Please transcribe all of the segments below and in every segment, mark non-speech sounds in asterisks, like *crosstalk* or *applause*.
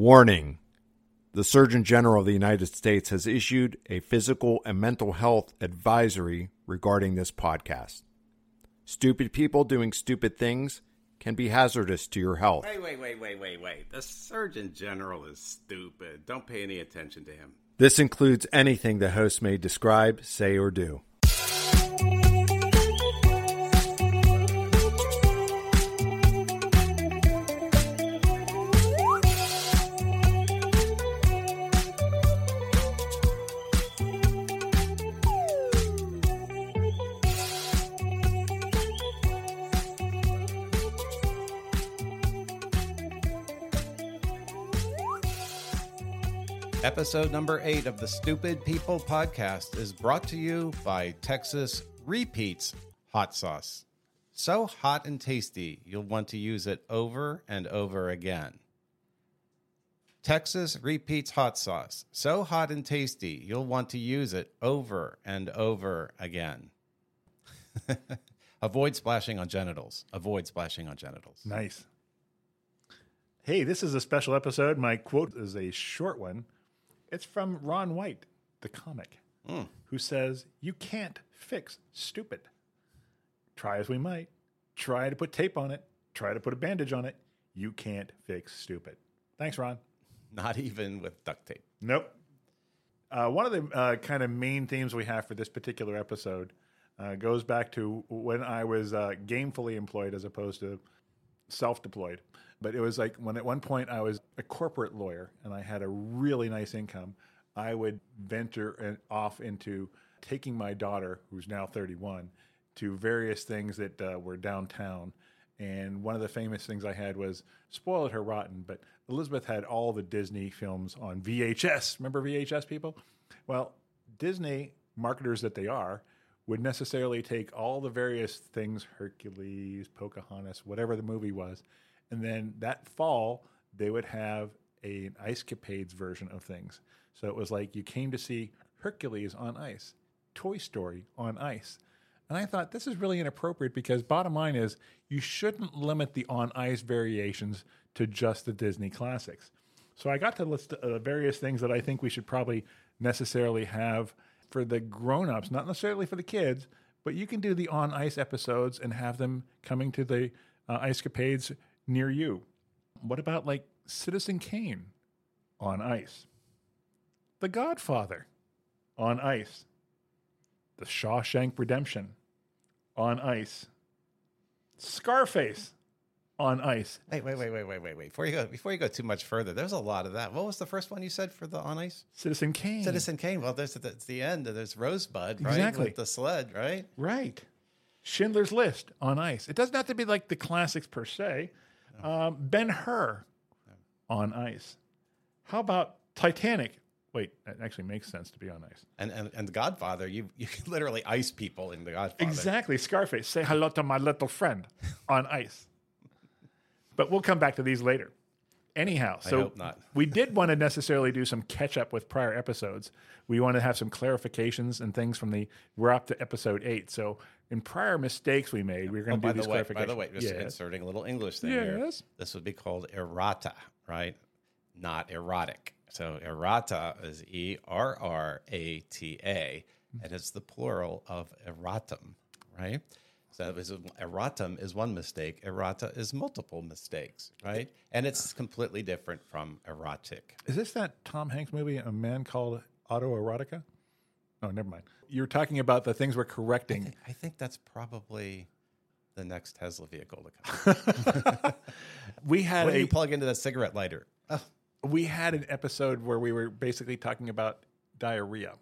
Warning The Surgeon General of the United States has issued a physical and mental health advisory regarding this podcast. Stupid people doing stupid things can be hazardous to your health. Wait, wait, wait, wait, wait, wait. The Surgeon General is stupid. Don't pay any attention to him. This includes anything the host may describe, say, or do. Episode number eight of the Stupid People podcast is brought to you by Texas Repeats Hot Sauce. So hot and tasty, you'll want to use it over and over again. Texas Repeats Hot Sauce. So hot and tasty, you'll want to use it over and over again. *laughs* Avoid splashing on genitals. Avoid splashing on genitals. Nice. Hey, this is a special episode. My quote is a short one. It's from Ron White, the comic, who says, You can't fix stupid. Try as we might, try to put tape on it, try to put a bandage on it. You can't fix stupid. Thanks, Ron. Not even with duct tape. Nope. Uh, one of the uh, kind of main themes we have for this particular episode uh, goes back to when I was uh, gamefully employed as opposed to self deployed. But it was like when at one point I was a corporate lawyer and I had a really nice income, I would venture off into taking my daughter, who's now 31, to various things that uh, were downtown. And one of the famous things I had was spoiled her rotten, but Elizabeth had all the Disney films on VHS. Remember VHS people? Well, Disney marketers that they are would necessarily take all the various things Hercules, Pocahontas, whatever the movie was, and then that fall they would have a, an ice capades version of things. So it was like you came to see Hercules on ice, Toy Story on ice. And I thought this is really inappropriate because bottom line is you shouldn't limit the on ice variations to just the Disney classics. So I got to list uh, various things that I think we should probably necessarily have for the grown-ups, not necessarily for the kids, but you can do the on ice episodes and have them coming to the uh, ice capades near you. What about like Citizen Kane on ice? The Godfather on ice. The Shawshank Redemption on ice. Scarface on ice. Wait, wait, wait, wait, wait, wait, wait. Before you go, before you go too much further, there's a lot of that. What was the first one you said for the on ice? Citizen Kane. Citizen Kane. Well, there's that's the end. There's Rosebud, right? Exactly. With the sled, right? Right. Schindler's List on ice. It doesn't have to be like the classics per se. Um, ben Hur on ice. How about Titanic? Wait, that actually makes sense to be on ice. And and and the Godfather, you *laughs* you can literally ice people in the Godfather. Exactly. Scarface. Say hello to my little friend on ice. But we'll come back to these later. Anyhow, so hope not. *laughs* we did want to necessarily do some catch up with prior episodes. We want to have some clarifications and things from the. We're up to episode eight. So in prior mistakes we made, we are Oh, going to by do these the way, clarifications. by the way, just yes. inserting a little English thing here. This would be called errata, right? Not erotic. So errata is E R R A T A, and it's the plural of erratum, right? So was- erratum is one mistake. Errata is multiple mistakes, right? And it's completely different from erotic. Is this that Tom Hanks movie, A Man Called Autoerotica? Oh, never mind. You're talking about the things we're correcting. I think that's probably the next Tesla vehicle to come. *laughs* We had do a you plug into the cigarette lighter? Oh, we had an episode where we were basically talking about diarrhea.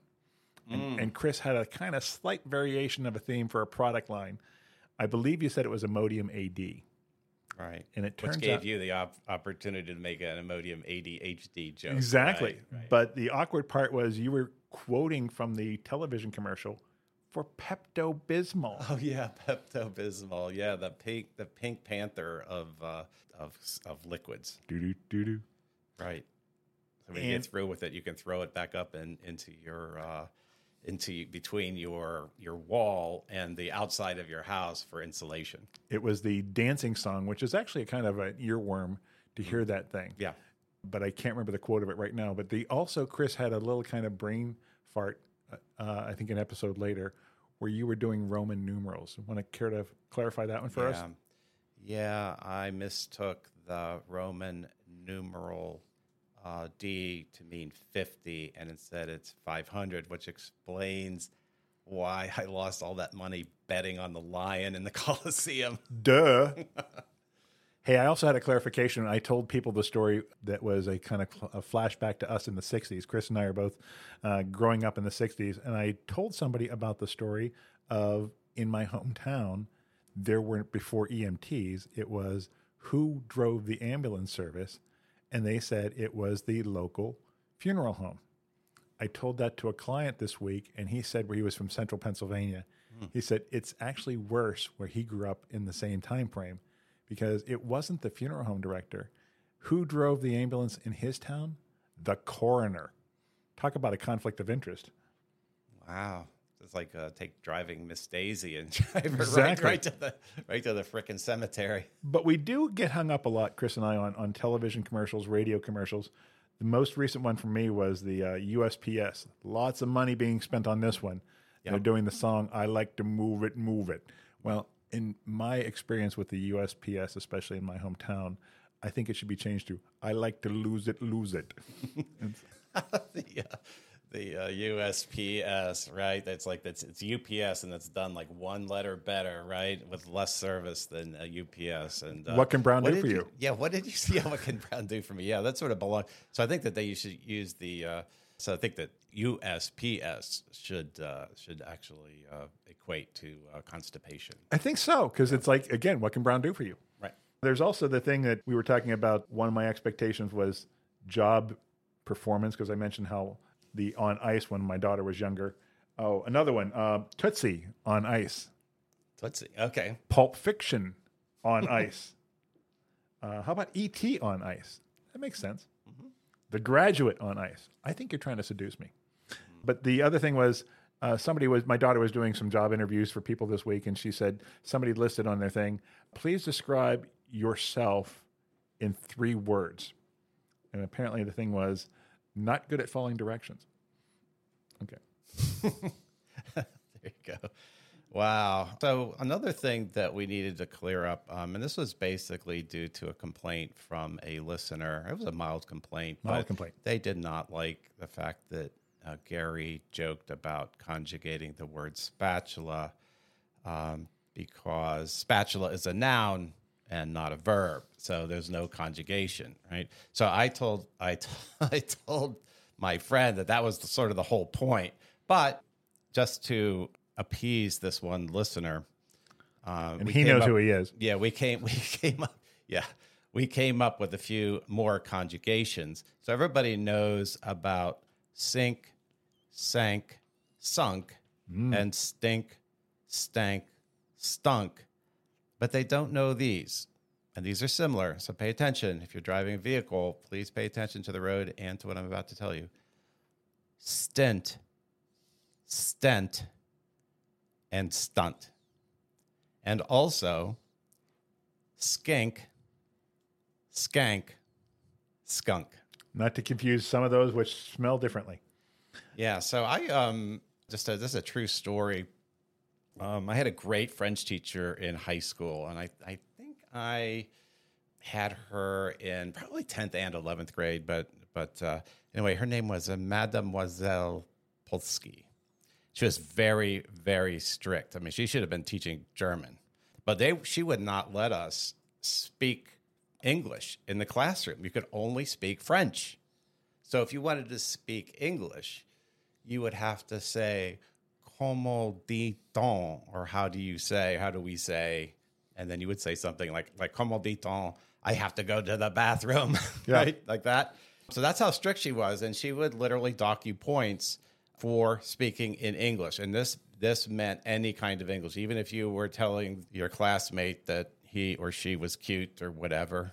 And, mm. and Chris had a kind of slight variation of a theme for a product line. I believe you said it was Imodium AD. right. And it Which turns gave out- you the op- opportunity to make an Imodium ADHD joke. Exactly. right, right. But the awkward part was you were quoting from the television commercial for Pepto Bismol. *laughs* Oh yeah, Pepto Bismol. Yeah, the pink, the Pink Panther of uh, of of liquids. Doo doo doo doo. Right. So when you And- get through with it, you can throw it back up and into your uh, into between your your wall and the outside of your house for insulation. It was the dancing song, which is actually a kind of an earworm to hear that thing. Yeah. but I can't remember the quote of it right now. But the also Chris had a little kind of brain fart. Uh, I think an episode later where you were doing Roman numerals. Want to care to clarify that one for us? Yeah, I mistook the Roman numeral uh, D to mean 50, and instead it's 500, which explains why I lost all that money betting on the lion in the *laughs* Coliseum. Duh. hey, I also had a clarification. I told people the story that was a kind of cl- a flashback to us in the 60s. Chris and I are both uh, growing up in the 60s. And I told somebody about the story of in my hometown, there weren't before EMTs, it was who drove the ambulance service. And they said it was the local funeral home. I told that to a client this week, and he said where he was from central Pennsylvania. Hmm. He said it's actually worse where he grew up in the same time frame because it wasn't the funeral home director. Who drove the ambulance in his town? The coroner. Talk about a conflict of interest. Wow. It's like uh, take driving Miss Daisy and *laughs* drive her right, Exactly. right to the right to the frickin' cemetery. But we do get hung up a lot, Chris and I, on, on television commercials, radio commercials. The most recent one for me was the uh, USPS. Lots of money being spent on this one. They're doing the song "I Like to Move It, Move It." Well, in my experience with the USPS, especially in my hometown, I think it should be changed to "I like to lose it, lose it." *laughs* uh, the uh, USPS, right? That's like that's it's UPS, and that's done like one letter better, right, with less service than uh, UPS. And uh, What can Brown do for you? Yeah, what did you *laughs* see? Yeah, what can Brown do for me? Yeah, that sort of belong. So I think that they should use the. Uh, so I think that USPS should uh, should actually uh, equate to uh, constipation. I think so because it's like again, what can Brown do for you? Right. There's also the thing that we were talking about. One of my expectations was job performance because I mentioned how the on ice when my daughter was younger. Oh, another one, uh, Tootsie on ice, see. Okay. Pulp Fiction on *laughs* ice. Uh, how about ET on ice? That makes sense. The Graduate on ice. I think you're trying to seduce me. But the other thing was uh, somebody was my daughter was doing some job interviews for people this week, and she said somebody listed on their thing, please describe yourself in three words. And apparently the thing was not good at following directions. Okay. *laughs* There you go. Wow. So another thing that we needed to clear up, um, and this was basically due to a complaint from a listener. It was a mild complaint. Mild complaint. They did not like the fact that uh, Gary joked about conjugating the word spatula um, because spatula is a noun and not a verb. So there's no conjugation, right? So I told I, t- *laughs* I told my friend that that was the, sort of the whole point. But just to appease this one listener, uh, And he knows up- who he is. yeah, we came *laughs* we came up yeah, we came up with a few more conjugations. So everybody knows about sink, sank, sunk, and stink, stank, stunk. But they don't know these. And these are similar. So pay attention. If you're driving a vehicle, please pay attention to the road and to what I'm about to tell you. Stint, stent, and stunt. And also skink, skank, skunk. Not to confuse some of those which smell differently. Yeah, so I um just a, this is a true story. Um, I had a great French teacher in high school, and I I think I had her in probably tenth and eleventh grade, but but uh, anyway, her name was uh, Mademoiselle Polsky. She was very very strict. I mean, she should have been teaching German, but they she would not let us speak English in the classroom. You could only speak French. So if you wanted to speak English, you would have to say "Comment dit-on?" or "How do you say?" "How do we say?" And then you would say something like like "Comment dit-on?" I have to go to the bathroom, *laughs* right? Like that. So that's how strict she was, and she would literally dock you points for speaking in English. And this this meant any kind of English, even if you were telling your classmate that he or she was cute or whatever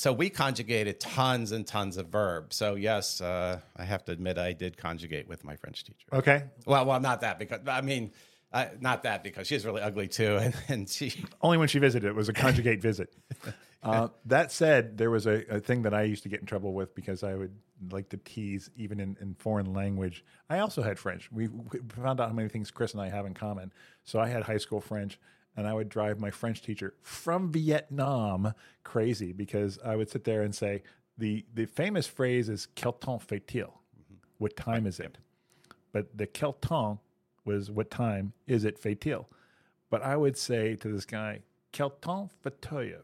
so we conjugated tons and tons of verbs. So yes, uh, I have to admit I did conjugate with my French teacher. Okay. Well, well, not that because I mean, uh, not that because she's really ugly too, and, and she, *laughs* Only when she visited. It was a conjugate visit. *laughs* Uh, that said, there was a, a thing that I used to get in trouble with because I would like to tease even in, in foreign language. I also had French. We, we found out how many things Chris and I have in common. So I had high school French, and I would drive my French teacher from Vietnam crazy because I would sit there and say the the famous phrase is "Quel temps fait-il?" Mm-hmm. What time is it? But the "Quel temps" was what time is it fait-il? But I would say to this guy, "Quel temps fait-il?"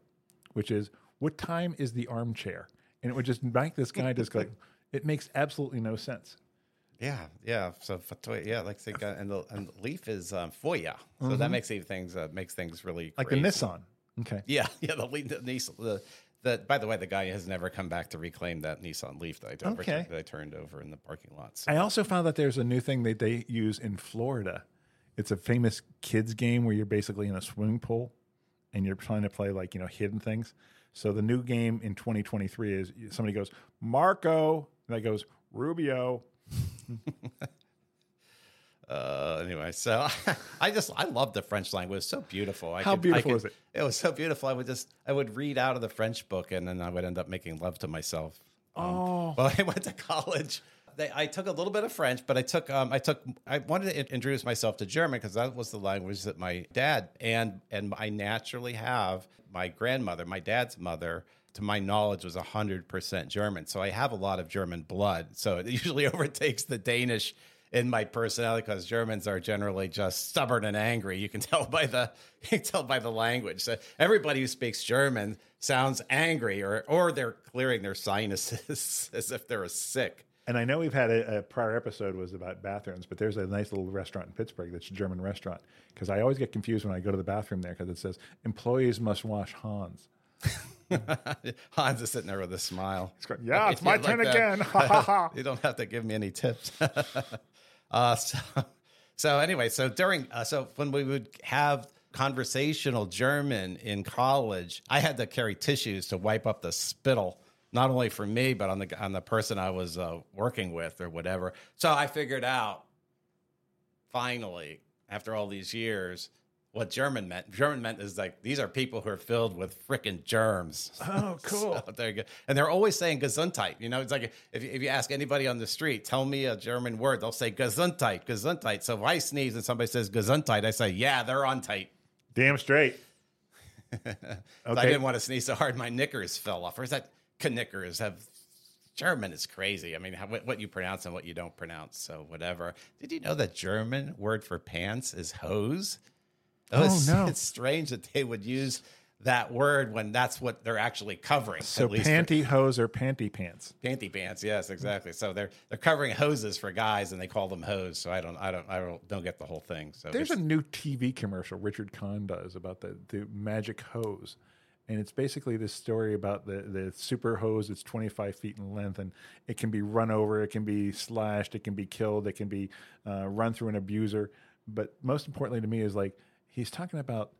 which is what time is the armchair? And it would just make this guy just like *laughs* it makes absolutely no sense. Yeah, yeah. So fatoya, yeah, like and the and the leaf is um, foya, so that makes things uh, makes things really Like crazy. the Nissan. Okay. Yeah, *laughs* yeah. The leaf, the, Nissan- the the. By the way, the guy has never come back to reclaim that Nissan Leaf that I, Okay. that I turned over in the parking lot. So, I also found that there's a new thing that they use in Florida. It's a famous kids game where you're basically in a swimming pool and you're trying to play like, you know, hidden things. So the new game in 2023 is somebody goes, Marco, and that goes, Rubio. *laughs* uh, anyway, so *laughs* I just I love the French language. It's so beautiful. I How could- I beautiful could- is it? It was so beautiful. I would just I would read out of the French book, and then I would end up making love to myself. Um, Oh. *laughs* Well, I went to college. They, I took a little bit of French, but I took um, I took I wanted to introduce myself to German because that was the language that my dad and and I naturally have my grandmother, my dad's mother. To my knowledge, was hundred percent German, so I have a lot of German blood. So it usually *laughs* overtakes the Danish in my personality because Germans are generally just stubborn and angry. You can *laughs* tell by the you can tell by the language. So everybody who speaks German sounds angry, or or they're clearing their sinuses *laughs* as if they're sick. And I know we've had a, a prior episode was about bathrooms, but there's a nice little restaurant in Pittsburgh that's a German restaurant because I always get confused when I go to the bathroom there because it says employees must wash Hans. *laughs* Hans is sitting there with a smile. going, "Yeah, it's *laughs* my turn that. again." *laughs* You don't have to give me any tips. uh, so, so anyway, so during uh, so when we would have conversational German in college, I had to carry tissues to wipe up the spittle. Not only for me, but on the on the person I was uh, working with or whatever. So I figured out finally, after all these years, what German meant. German meant is like these are people who are filled with freaking germs. Oh, cool. *laughs* So there you go. And they're always saying Gesundheit. You know, it's like if you, if you ask anybody on the street, tell me a German word, they'll say Gesundheit, Gesundheit. So if I sneeze and somebody says Gesundheit, I say, yeah, they're on tight. Damn straight. So *laughs* I didn't want to sneeze so hard my knickers fell off. Or is that knickers have German is crazy. I mean, how, what what you pronounce and what you don't pronounce. So whatever. Did you know that German word for pants is hose? Oh, it's, *laughs* no. It's strange that they would use that word when that's what they're actually covering. So at least for- pantyhose or panty pants. Panty pants, yes, exactly. So they're they're covering hoses for guys, and they call them hose. So I don't, I don't, I don't, don't get the whole thing. So There's a new TV commercial Richard Kahn does about the, the magic hose. And it's basically this story about the, the super hose It's 25 feet in length and it can be run over, it can be slashed, it can be killed, it can be uh, run through an abuser. But most importantly to me is like, he's talking about,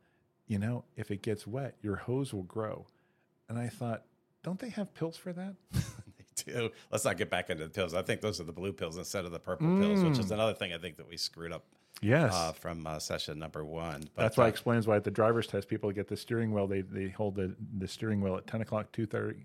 you know, if it gets wet, your hose will grow. And I thought, don't they have pills for that? *laughs* they do. Let's not get back into the pills. I think those are the blue pills instead of the purple pills, which is another thing I think that we screwed up Yes. uh, from uh, session number one. But, That's why it uh, explains why at the driver's test people get the steering wheel. They they hold the, the steering wheel at ten o'clock, two thirty.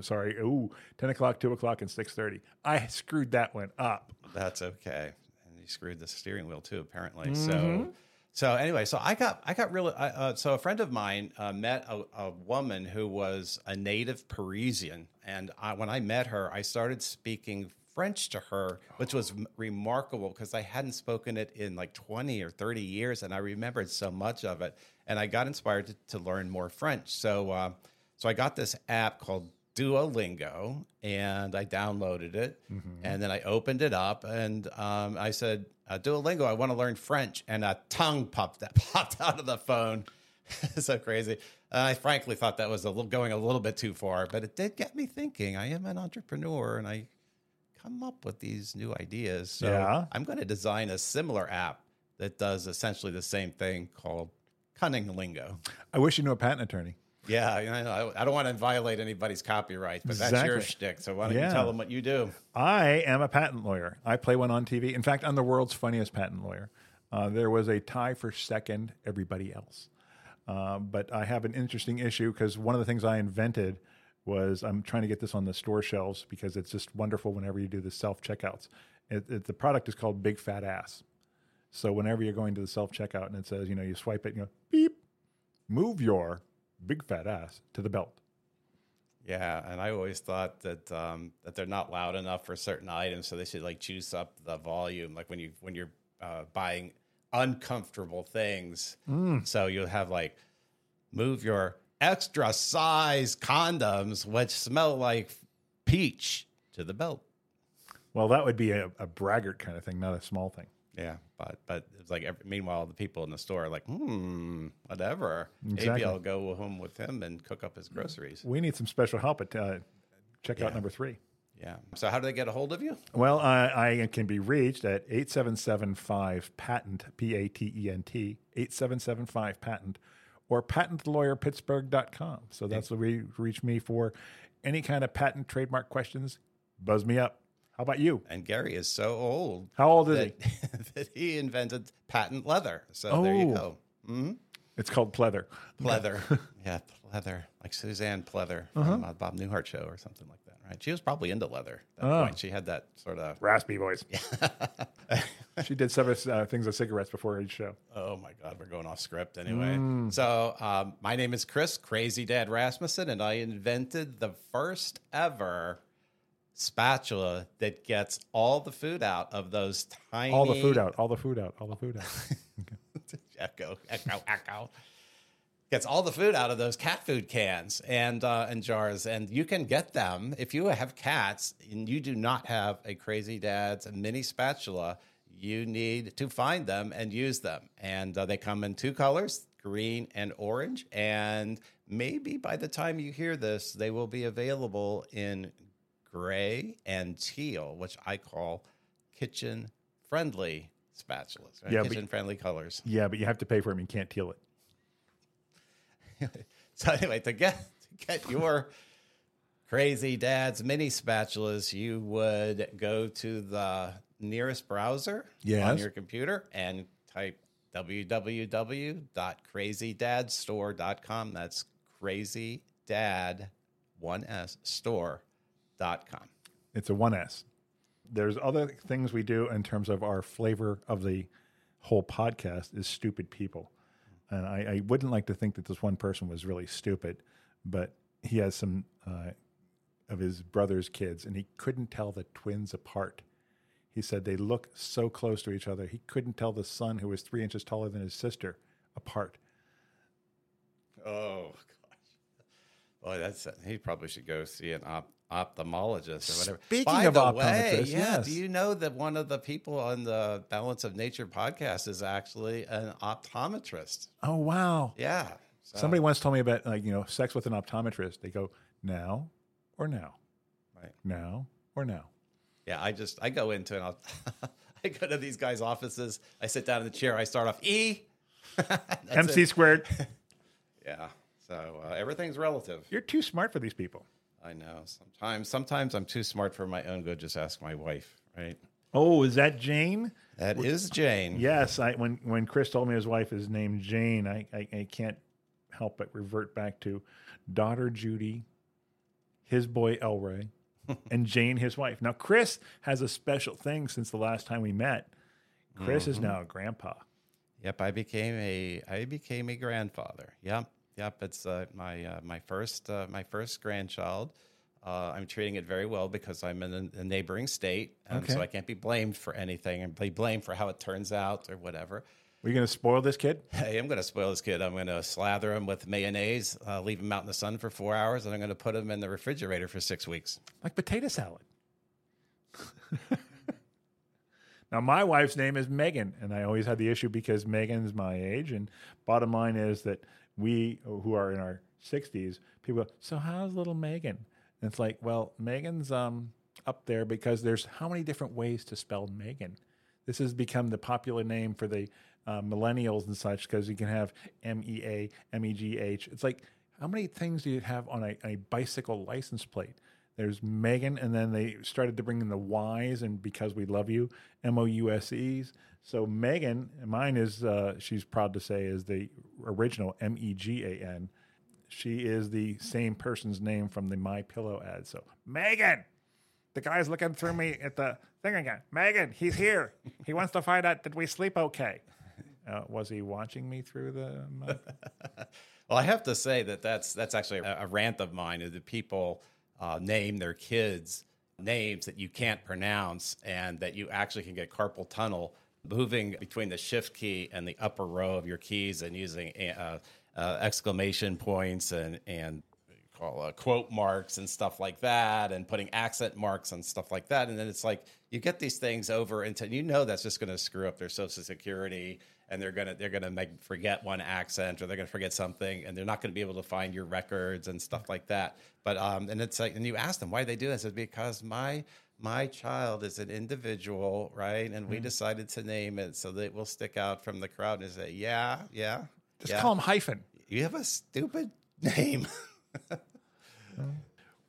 Sorry, ooh, ten o'clock, two o'clock, and six thirty. I screwed that one up. That's okay. And you screwed the steering wheel too, apparently. So, so anyway, so I got, I got really, uh, so a friend of mine uh, met a, a woman who was a native Parisian, and I, when I met her, I started speaking French to her, which was remarkable because I hadn't spoken it in like twenty or thirty years, and I remembered so much of it, and I got inspired to, to learn more French. So, uh, so I got this app called Duolingo and I downloaded it and then I opened it up and um, I said, uh, Duolingo, I want to learn French. And a tongue popped, that *laughs* popped out of the phone. *laughs* so crazy. I frankly thought that was a little, going a little bit too far, but it did get me thinking. I am an entrepreneur and I come up with these new ideas. So Yeah. I'm going to design a similar app that does essentially the same thing called Cunning Lingo. I wish you knew a patent attorney. Yeah, I, know. I don't want to violate anybody's copyright, but that's your Exactly. shtick. So why don't Yeah. you tell them what you do? I am a patent lawyer. I play one on TV. In fact, I'm the world's funniest patent lawyer. Uh, there was a tie for second. Everybody else. Uh, but I have an interesting issue because one of the things I invented was I'm trying to get this on the store shelves because it's just wonderful whenever you do the self checkouts. It, it, the product is called Big Fat Ass. So whenever you're going to the self checkout and it says, you know, you swipe it and you go beep, move your big fat ass to the belt. Yeah, and I always thought that um, that they're not loud enough for certain items, so they should like juice up the volume, like when you when you're uh, buying uncomfortable things. So you'll have like move your extra size condoms, which smell like peach, to the belt. Well, that would be a, a braggart kind of thing, not a small thing. Yeah, but but it's like every, meanwhile the people in the store are like, hmm, whatever. Exactly. Maybe I'll go home with him and cook up his groceries. We need some special help at uh, checkout Yeah. number three. Yeah. So how do they get a hold of you? Well, I, I can be reached at 8775 patent, P A T E N T, 8775 patent, or patentlawyerpittsburgh.com. So that's where you reach me for any kind of patent trademark questions. Buzz me up. How about you? And Gary is so old How old is that, he? *laughs* that he invented patent leather. So there you Oh. go. hmm It's called pleather. Pleather. *laughs* yeah, pleather. Like Suzanne Pleather Uh-huh. from uh, Bob Newhart show or something like that, right? She was probably into leather at that Oh. point. She had that sort of, Raspy voice. *laughs* she did several uh, things with cigarettes before each show. oh my God, we're going off script anyway. Mm. So um, my name is Chris, Crazy Dad Rasmussen, and I invented the first ever spatula that gets all the food out of those tiny All the food out. All the food out. All the food out. *laughs* echo, echo, echo. Gets all the food out of those cat food cans and uh, and jars, and you can get them if you have cats and you do not have a Crazy Dad's mini spatula. You need to find them and use them, and uh, they come in two colors: green and orange. And maybe by the time you hear this, they will be available in gray and teal, which I call kitchen friendly spatulas. Right? Yeah, but- kitchen friendly colors. yeah, but you have to pay for them. You can't teal it. *laughs* So anyway, to get to get your crazy dad's mini spatulas, you would go to the nearest browser on your computer and type www.crazydadstore.com. That's crazy dad one s It's a 1S. There's other things we do in terms of our flavor of the whole podcast is stupid people. And I, I wouldn't like to think that this one person was really stupid, but he has some uh, of his brother's kids and he couldn't tell the twins apart. He said they look so close to each other. He couldn't tell the son, who was three inches taller than his sister, apart. Oh gosh. Boy, that's he probably should go see an op- ophthalmologist or whatever. Speaking By of the way, optometrists, yeah, yes. do you know that one of the people on the Balance of Nature podcast is actually an optometrist? Oh, wow. Yeah. So- Somebody once told me about like you know sex with an optometrist. They go now or now, Right. now or now. Yeah, I just I go into an *laughs* I'll go to these guys' offices. I sit down in the chair. I start off E. *laughs* MC it. squared. *laughs* Yeah. So uh, everything's relative. You're too smart for these people. I know. Sometimes sometimes I'm too smart for my own good. Just ask my wife. Right. Oh, is that Jane? That is Jane. Yes. I when when Chris told me his wife is named Jane, I I, I can't help but revert back to daughter Judy, his boy Elroy, *laughs* and Jane, his wife. Now Chris has a special thing since the last time we met. Chris is mm-hmm. now a grandpa. Yep, I became a I became a grandfather. Yep, yep. It's uh, my uh, my first uh, my first grandchild. Uh, I'm treating it very well because I'm in a, a neighboring state, and so I can't be blamed for anything and be blamed for how it turns out or whatever. Are you going to spoil this kid? *laughs* Hey, I'm going to spoil this kid. I'm going to slather him with mayonnaise, uh, leave him out in the sun for four hours, and I'm going to put him in the refrigerator for six weeks. like potato salad. *laughs* now, my wife's name is Megan, and I always had the issue because Megan's my age. And bottom line is that we who are in our 60s, people go, So, how's little Megan? And it's like, Well, Megan's um, up there because there's how many different ways to spell Megan? This has become the popular name for the uh, millennials and such because you can have M E A, M E G H. It's like, how many things do you have on a, a bicycle license plate? There's Megan, and then they started to bring in the Y's and because we love you, M O U S E's. So Megan, mine is uh, she's proud to say is the original M E G A N. She is the same person's name from the My Pillow ad. So Megan, the guy's looking through me at the thing again. Megan, he's here. He wants to find out did we sleep okay. Uh, was he watching me through the? *laughs* Well, I have to say that that's that's actually a, a rant of mine. Is that people uh, name their kids names that you can't pronounce, and that you actually can get carpal tunnel moving between the shift key and the upper row of your keys, and using uh, uh, exclamation points and and call uh, quote marks and stuff like that, and putting accent marks and stuff like that. And then it's like you get these things over into you know that's just going to screw up their social security, and they're gonna they're gonna make forget one accent or they're gonna forget something, and they're not going to be able to find your records and stuff like that. But um, and it's like and you ask them why they do this, it's because my my child is an individual, right? And we decided to name it so that it will stick out from the crowd and say, yeah, yeah. Just yeah. call him hyphen. You have a stupid *laughs* name.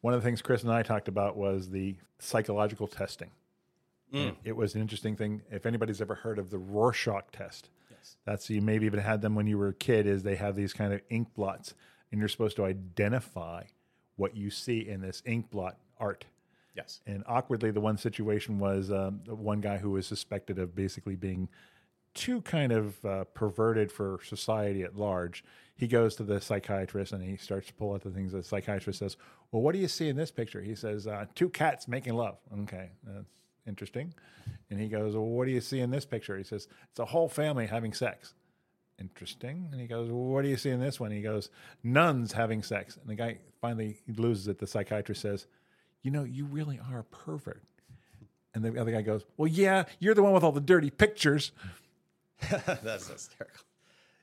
One of the things Chris and I talked about was the psychological testing. And It was an interesting thing. If anybody's ever heard of the Rorschach test, Yes. that's you maybe even had them when you were a kid. Is they have these kind of ink blots, and you're supposed to identify what you see in this ink blot art. yes. And awkwardly, the one situation was um, the one guy who was suspected of basically being too kind of uh, perverted for society at large. He goes to the psychiatrist and he starts to pull out the things. The psychiatrist says, "Well, what do you see in this picture?" He says, uh, two cats making love." Okay, that's interesting. And he goes, "Well, what do you see in this picture?" He says, "It's a whole family having sex." Interesting. And he goes, well, "What do you see in this one?" He goes, "Nuns having sex." And the guy finally loses it. The psychiatrist says, "You know, you really are a pervert." And the other guy goes, "Well, yeah, you're the one with all the dirty pictures." *laughs* that's hysterical.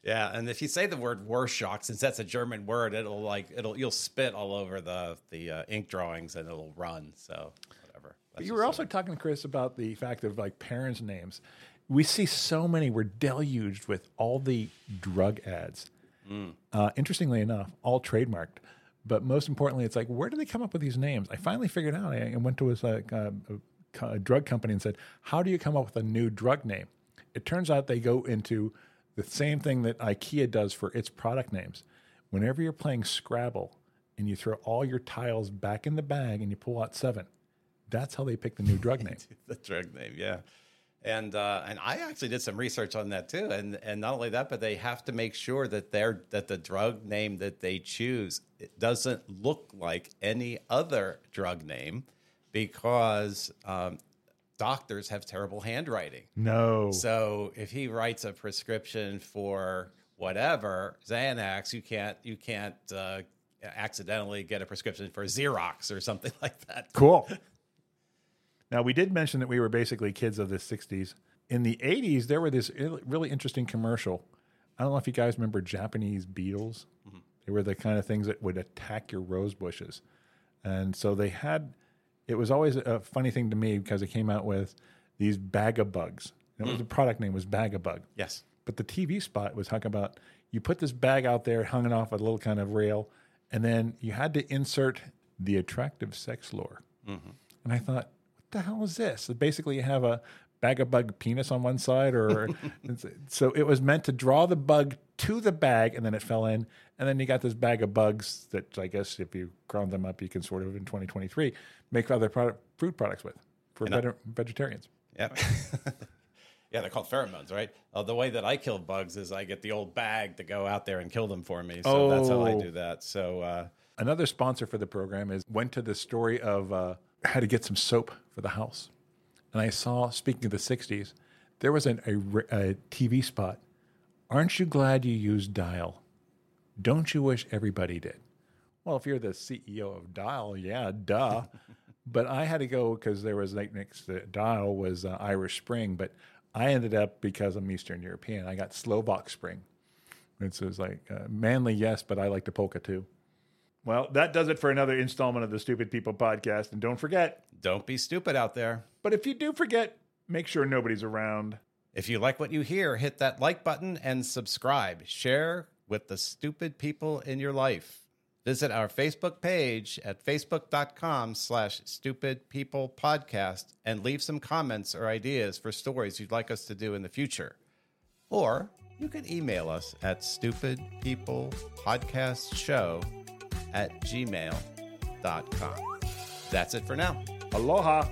Yeah, and if you say the word Rorschach, since that's a German word, it'll like it'll you'll spit all over the the uh, ink drawings and it'll run. So whatever. That's you were also talking to Chris about the fact of like parents' names. We see so many. We're deluged with all the drug ads. Uh, interestingly enough, all trademarked. But most importantly, it's like, where do they come up with these names? I finally figured out. I, I went to a, like, a, a a drug company and said, "How do you come up with a new drug name?" It turns out they go into the same thing that IKEA does for its product names. Whenever you're playing Scrabble and you throw all your tiles back in the bag and you pull out seven, that's how they pick the new *laughs* drug name. the drug name, yeah. And uh, and I actually did some research on that too. And and not only that, but they have to make sure that they're that the drug name that they choose it doesn't look like any other drug name, because um, doctors have terrible handwriting. No. So if he writes a prescription for whatever Xanax, you can't you can't uh, accidentally get a prescription for Xerox or something *laughs* like that. Cool. *laughs* Now, we did mention that we were basically kids of the 60s. In the 80s, there were this really interesting commercial. I don't know if you guys remember Japanese beetles. They were the kind of things that would attack your rose bushes. And so they had, it was always a funny thing to me because it came out with these bag of bugs. And it was the mm. product name was bag of bug. Yes. But the TV spot was talking about you put this bag out there, hung it off a little kind of rail, and then you had to insert the attractive sex lure. Mm-hmm. And I thought, what the hell is this? So basically, you have a bag of bug penis on one side, or *laughs* so it was meant to draw the bug to the bag, and then it fell in, and then you got this bag of bugs that I guess if you ground them up, you can sort of in 2023 make other product, fruit products with for veg- vegetarians. Yeah. *laughs* yeah, they're called pheromones, right? Uh, the way that I kill bugs is I get the old bag to go out there and kill them for me. So that's how I Oh. do that. So uh, Another sponsor for the program is went to the story of uh, how to get some soap for the house, and I saw. Speaking of the '60s, there was an, a, a TV spot. Aren't you glad you used Dial? Don't you wish everybody did? Well, if you're the CEO of Dial, yeah, duh. *laughs* but I had to go because there was like next to Dial was uh, Irish Spring, but I ended up because I'm Eastern European. I got Slovak Spring. And so It was like uh, manly, yes, but I like the polka too. Well, that does it for another installment of the Stupid People podcast. And don't forget, don't be stupid out there. But if you do forget, make sure nobody's around. If you like what you hear, hit that like button and subscribe. Share with the stupid people in your life. Visit our Facebook page at facebook.com slash stupid people podcast and leave some comments or ideas for stories you'd like us to do in the future. Or you can email us at stupidpeoplepodcastshow at gmail.com. That's it for now. Aloha.